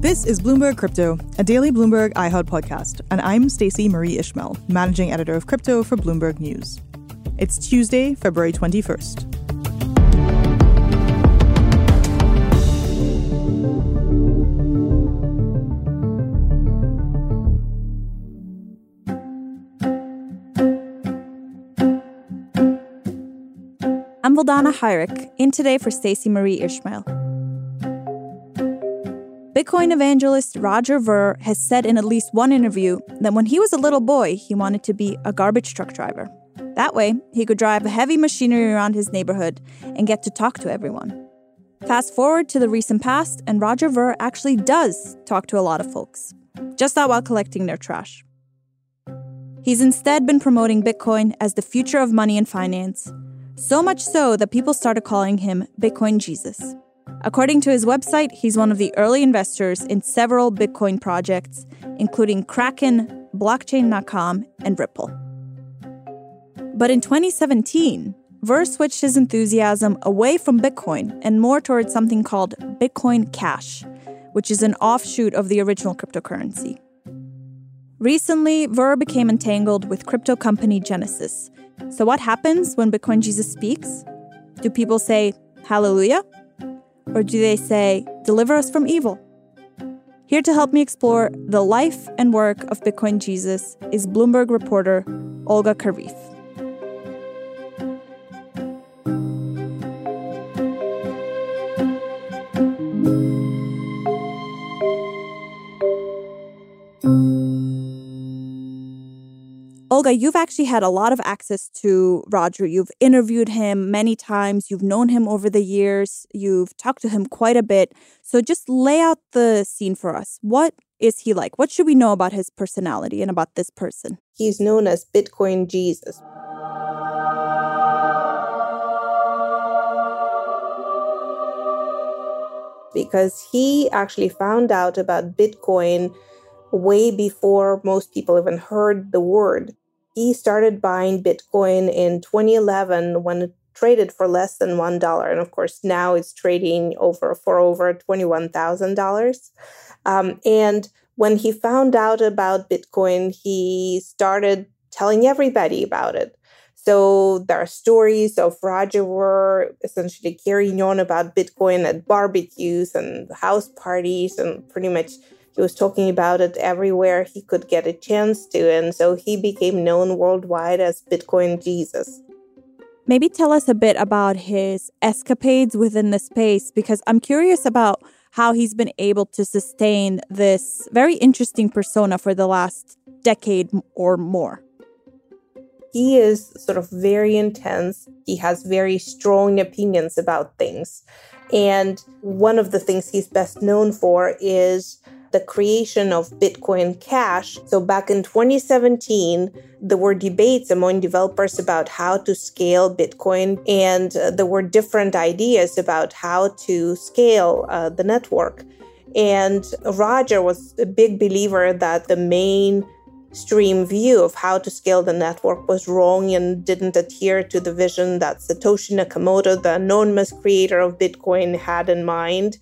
This is Bloomberg Crypto, a daily Bloomberg iHeart podcast, and I'm Stacey Marie Ishmael, managing editor of crypto for Bloomberg News. It's Tuesday, February 21st. I'm Vildana Hajric, in today for Stacey Marie Ishmael. Bitcoin evangelist Roger Ver has said in at least one interview that when he was a little boy, he wanted to be a garbage truck driver. That way, he could drive heavy machinery around his neighborhood and get to talk to everyone. Fast forward to the recent past, and Roger Ver actually does talk to a lot of folks, just not while collecting their trash. He's instead been promoting Bitcoin as the future of money and finance, so much so that people started calling him Bitcoin Jesus. According to his website, he's one of the early investors in several Bitcoin projects, including Kraken, Blockchain.com, and Ripple. But in 2017, Ver switched his enthusiasm away from Bitcoin and more towards something called Bitcoin Cash, which is an offshoot of the original cryptocurrency. Recently, Ver became entangled with crypto company Genesis. So, what happens when Bitcoin Jesus speaks? Do people say, Hallelujah? Or do they say, Deliver us from evil? Here to help me explore the life and work of Bitcoin Jesus is Bloomberg reporter Olga Kharif. Olga, you've actually had a lot of access to Roger. You've interviewed him many times. You've known him over the years. You've talked to him quite a bit. So just lay out the scene for us. What is he like? What should we know about his personality and about this person? He's known as Bitcoin Jesus. Because he actually found out about Bitcoin way before most people even heard the word he started buying Bitcoin in 2011 when it traded for less than one dollar, and of course now it's trading over for over twenty-one thousand um, dollars. And when he found out about Bitcoin, he started telling everybody about it. So there are stories of Roger essentially carrying on about Bitcoin at barbecues and house parties and pretty much he was talking about it everywhere he could get a chance to, and so he became known worldwide as Bitcoin Jesus. Maybe tell us a bit about his escapades within the space, because I'm curious about how he's been able to sustain this very interesting persona for the last decade or more. He is sort of very intense. He has very strong opinions about things. And one of the things he's best known for is the creation of Bitcoin Cash. So back in 2017, there were debates among developers about how to scale Bitcoin, and uh, there were different ideas about how to scale uh, the network. And Roger was a big believer that the main stream view of how to scale the network was wrong and didn't adhere to the vision that Satoshi Nakamoto, the anonymous creator of Bitcoin, had in mind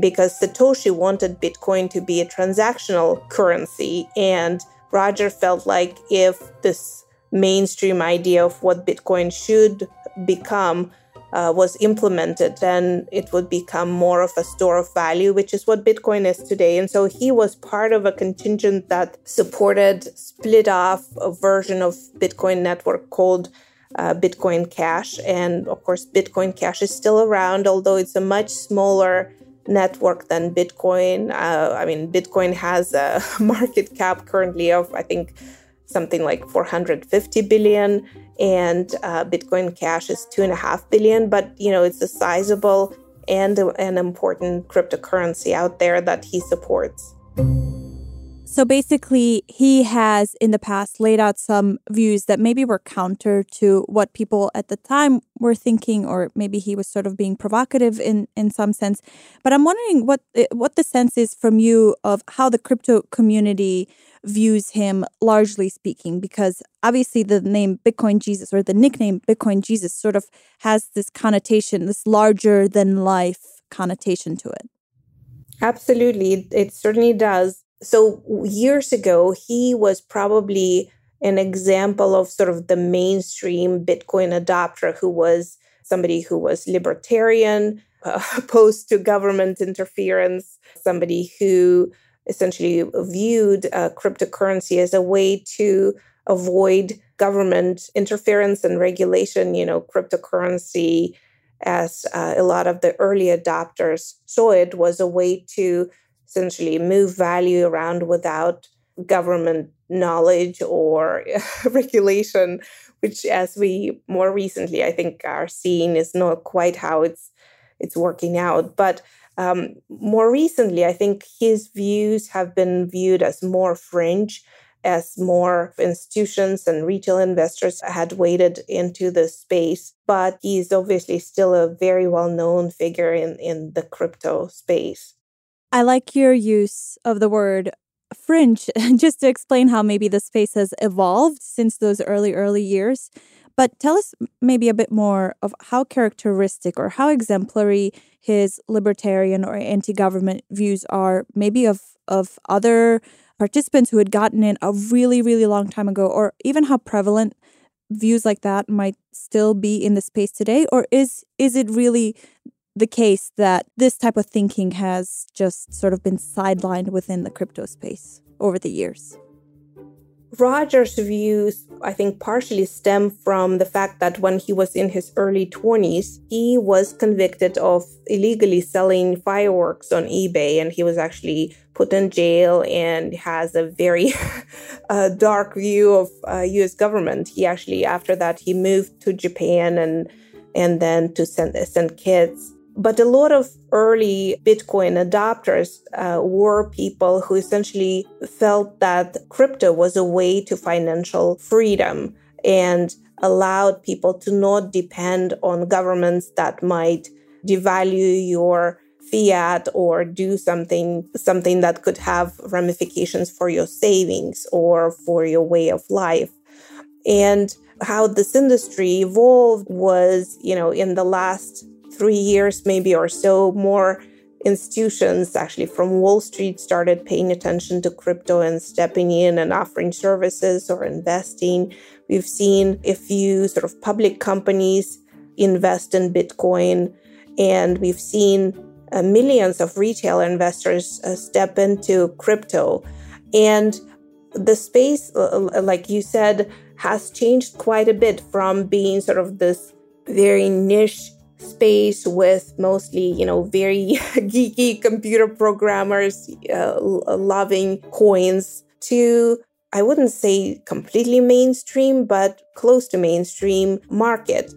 because Satoshi wanted Bitcoin to be a transactional currency. And Roger felt like if this mainstream idea of what Bitcoin should become uh, was implemented, then it would become more of a store of value, which is what Bitcoin is today. And so he was part of a contingent that supported split off a version of Bitcoin network called uh, Bitcoin Cash. And of course, Bitcoin Cash is still around, although it's a much smaller network than Bitcoin. Uh, I mean, Bitcoin has a market cap currently of, I think, something like 450 billion, and uh, Bitcoin Cash is two and a half billion. But you know, it's a sizable and an important cryptocurrency out there that he supports. So basically, he has in the past laid out some views that maybe were counter to what people at the time were thinking, or maybe he was sort of being provocative in, in some sense. But I'm wondering what eh, what the sense is from you of how the crypto community views him, largely speaking, because obviously the name Bitcoin Jesus or the nickname Bitcoin Jesus sort of has this connotation, this larger than life connotation to it. Absolutely, it certainly does so years ago, he was probably an example of sort of the mainstream Bitcoin adopter who was somebody who was libertarian, opposed to government interference, somebody who essentially viewed uh, cryptocurrency as a way to avoid government interference and regulation. You know, cryptocurrency, as uh, a lot of the early adopters saw it, was a way to essentially move value around without government knowledge or regulation, which, as we more recently, I think, are seeing, is not quite how it's it's working out. But um, more recently, I think his views have been viewed as more fringe, as more institutions and retail investors had waded into the space. But he's obviously still a very well known figure in, in the crypto space. I like your use of the word fringe just to explain how maybe the space has evolved since those early, early years. But tell us maybe a bit more of how characteristic or how exemplary his libertarian or anti government views are, maybe of, of other participants who had gotten in a really, really long time ago, or even how prevalent views like that might still be in the space today? Or is is it really the case that this type of thinking has just sort of been sidelined within the crypto space over the years? Roger's views, I think, partially stem from the fact that when he was in his early 20s, he was convicted of illegally selling fireworks on eBay, and he was actually put in jail and has a very uh, dark view of uh, U.S. government. He actually, after that, he moved to Japan and and then to send, St. Kitts but a lot of early Bitcoin adopters uh, were people who essentially felt that crypto was a way to financial freedom and allowed people to not depend on governments that might devalue your fiat or do something something that could have ramifications for your savings or for your way of life. And how this industry evolved was you know in the last three years, maybe or so, more institutions actually from Wall Street started paying attention to crypto and stepping in and offering services or investing. We've seen a few sort of public companies invest in Bitcoin, and we've seen uh, millions of retail investors uh, step into crypto. And the space, uh, uh like you said, has changed quite a bit from being sort of this very niche space with mostly, you know, very geeky computer programmers uh, loving coins to I wouldn't say completely mainstream, but close to mainstream market.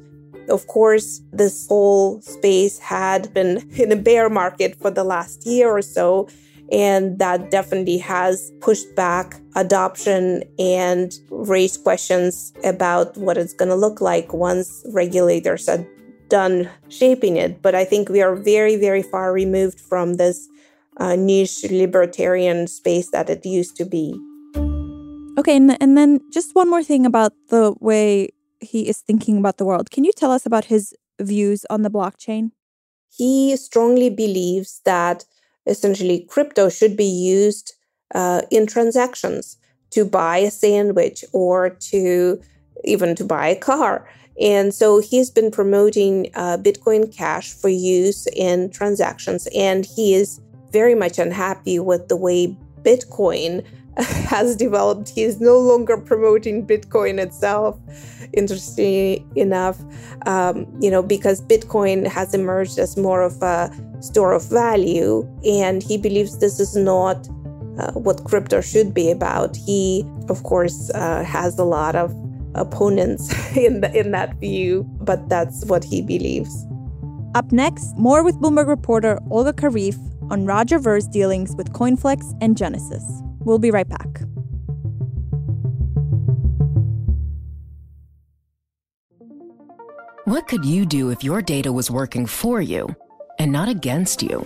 Of course, this whole space had been in a bear market for the last year or so, and that definitely has pushed back adoption and raised questions about what it's going to look like once regulators done shaping it. But I think we are very, very far removed from this uh, niche libertarian space that it used to be. Okay, and, and then just one more thing about the way he is thinking about the world. Can you tell us about his views on the blockchain? He strongly believes that essentially crypto should be used uh, in transactions to buy a sandwich or to even to buy a car. And so he's been promoting uh, Bitcoin Cash for use in transactions, and he is very much unhappy with the way Bitcoin has developed. He is no longer promoting Bitcoin itself, interesting enough, um, you know, because Bitcoin has emerged as more of a store of value, and he believes this is not uh, what crypto should be about. He, of course, uh, has a lot of opponents in the, in that view, but that's what he believes. Up next, more with Bloomberg reporter Olga Kharif on Roger Ver's dealings with Coinflex and Genesis. We'll be right back. What could you do if your data was working for you and not against you?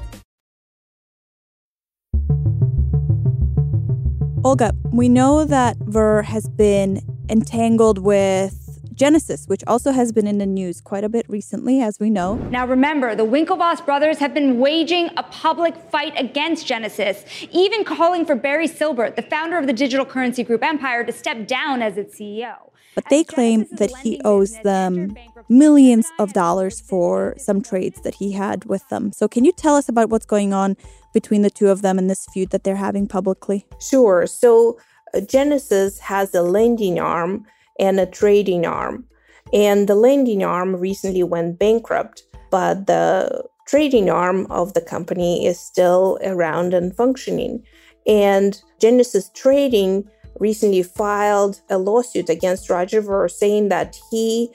Olga, we know that Ver has been entangled with Genesis, which also has been in the news quite a bit recently, as we know. Now, remember, the Winklevoss brothers have been waging a public fight against Genesis, even calling for Barry Silbert, the founder of the digital currency group Empire, to step down as its CEO. But they claim that he owes them millions of dollars for some trades that he had with them. So, can you tell us about what's going on between the two of them in this feud that they're having publicly? Sure. So, uh, Genesis has a lending arm and a trading arm. And the lending arm recently went bankrupt, but the trading arm of the company is still around and functioning. And Genesis Trading recently filed a lawsuit against Roger Ver saying that he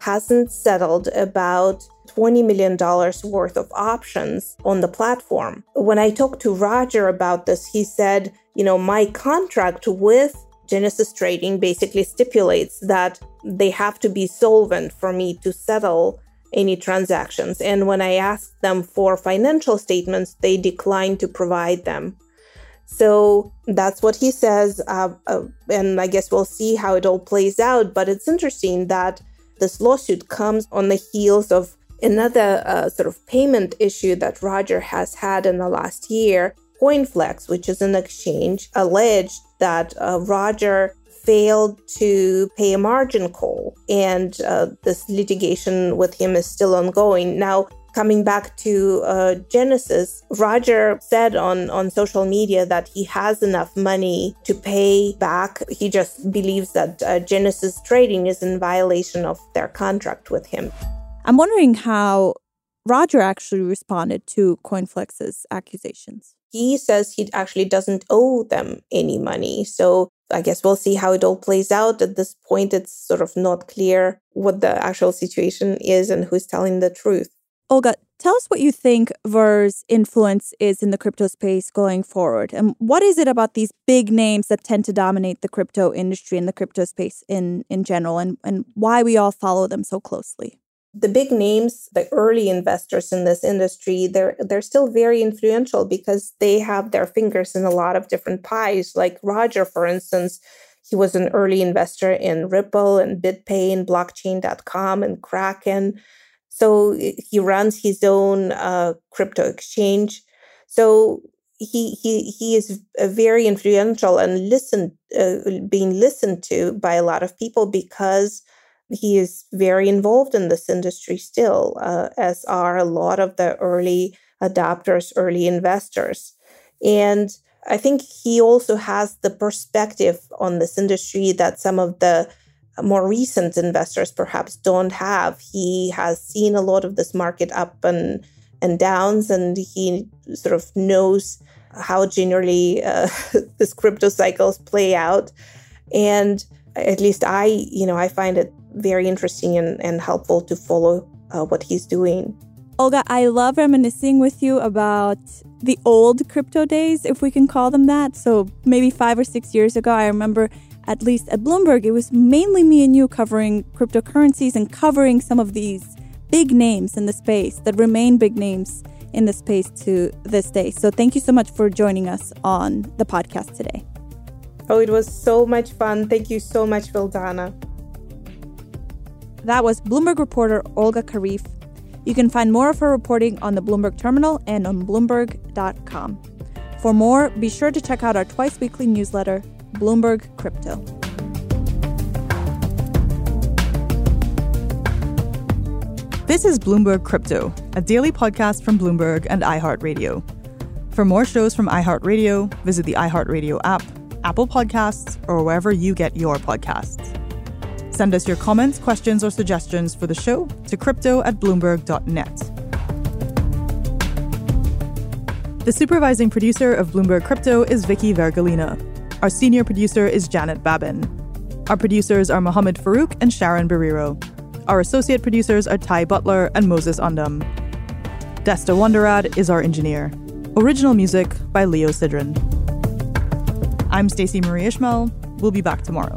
hasn't settled about $20 million worth of options on the platform. When I talked to Roger about this, he said, you know, my contract with Genesis Trading basically stipulates that they have to be solvent for me to settle any transactions. And when I asked them for financial statements, they declined to provide them. So that's what he says. Uh, uh, and I guess we'll see how it all plays out. But it's interesting that this lawsuit comes on the heels of another uh, sort of payment issue that Roger has had in the last year. Coinflex, which is an exchange, alleged that uh, Roger failed to pay a margin call, and uh, this litigation with him is still ongoing. Now, coming back to uh, Genesis, Roger said on, on social media that he has enough money to pay back. He just believes that uh, Genesis Trading is in violation of their contract with him. I'm wondering how Roger actually responded to Coinflex's accusations. He says he actually doesn't owe them any money. So I guess we'll see how it all plays out. At this point, it's sort of not clear what the actual situation is and who's telling the truth. Olga, tell us what you think Ver's influence is in the crypto space going forward. And what is it about these big names that tend to dominate the crypto industry and the crypto space in, in general, and, and why we all follow them so closely? The big names, the early investors in this industry, they're they're still very influential because they have their fingers in a lot of different pies. Like Roger, for instance, he was an early investor in Ripple and BitPay and blockchain.com and Kraken. So he runs his own uh, crypto exchange. So he he he is very influential and listened uh, being listened to by a lot of people because he is very involved in this industry still, uh, as are a lot of the early adopters, early investors. And I think he also has the perspective on this industry that some of the more recent investors perhaps don't have. He has seen a lot of this market up and and downs, and he sort of knows how generally uh, this crypto cycles play out. And at least I, you know, I find it very interesting and, and helpful to follow uh, what he's doing. Olga, I love reminiscing with you about the old crypto days, if we can call them that. So maybe five or six years ago, I remember at least at Bloomberg, it was mainly me and you covering cryptocurrencies and covering some of these big names in the space that remain big names in the space to this day. So thank you so much for joining us on the podcast today. Oh, it was so much fun. Thank you so much, Vildana. That was Bloomberg reporter Olga Kharif. You can find more of her reporting on the Bloomberg Terminal and on Bloomberg.com. For more, be sure to check out our twice weekly newsletter, Bloomberg Crypto. This is Bloomberg Crypto, a daily podcast from Bloomberg and iHeartRadio. For more shows from iHeartRadio, visit the iHeartRadio app, Apple Podcasts, or wherever you get your podcasts. Send us your comments, questions, or suggestions for the show to crypto at bloomberg.net. The supervising producer of Bloomberg Crypto is Vicky Vergolina. Our senior producer is Janet Babin. Our producers are Mohammed Farouk and Sharon Barrero. Our associate producers are Ty Butler and Moses Undum. Desta Wonderad is our engineer. Original music by Leo Sidran. I'm Stacey Marie Ishmael. We'll be back tomorrow.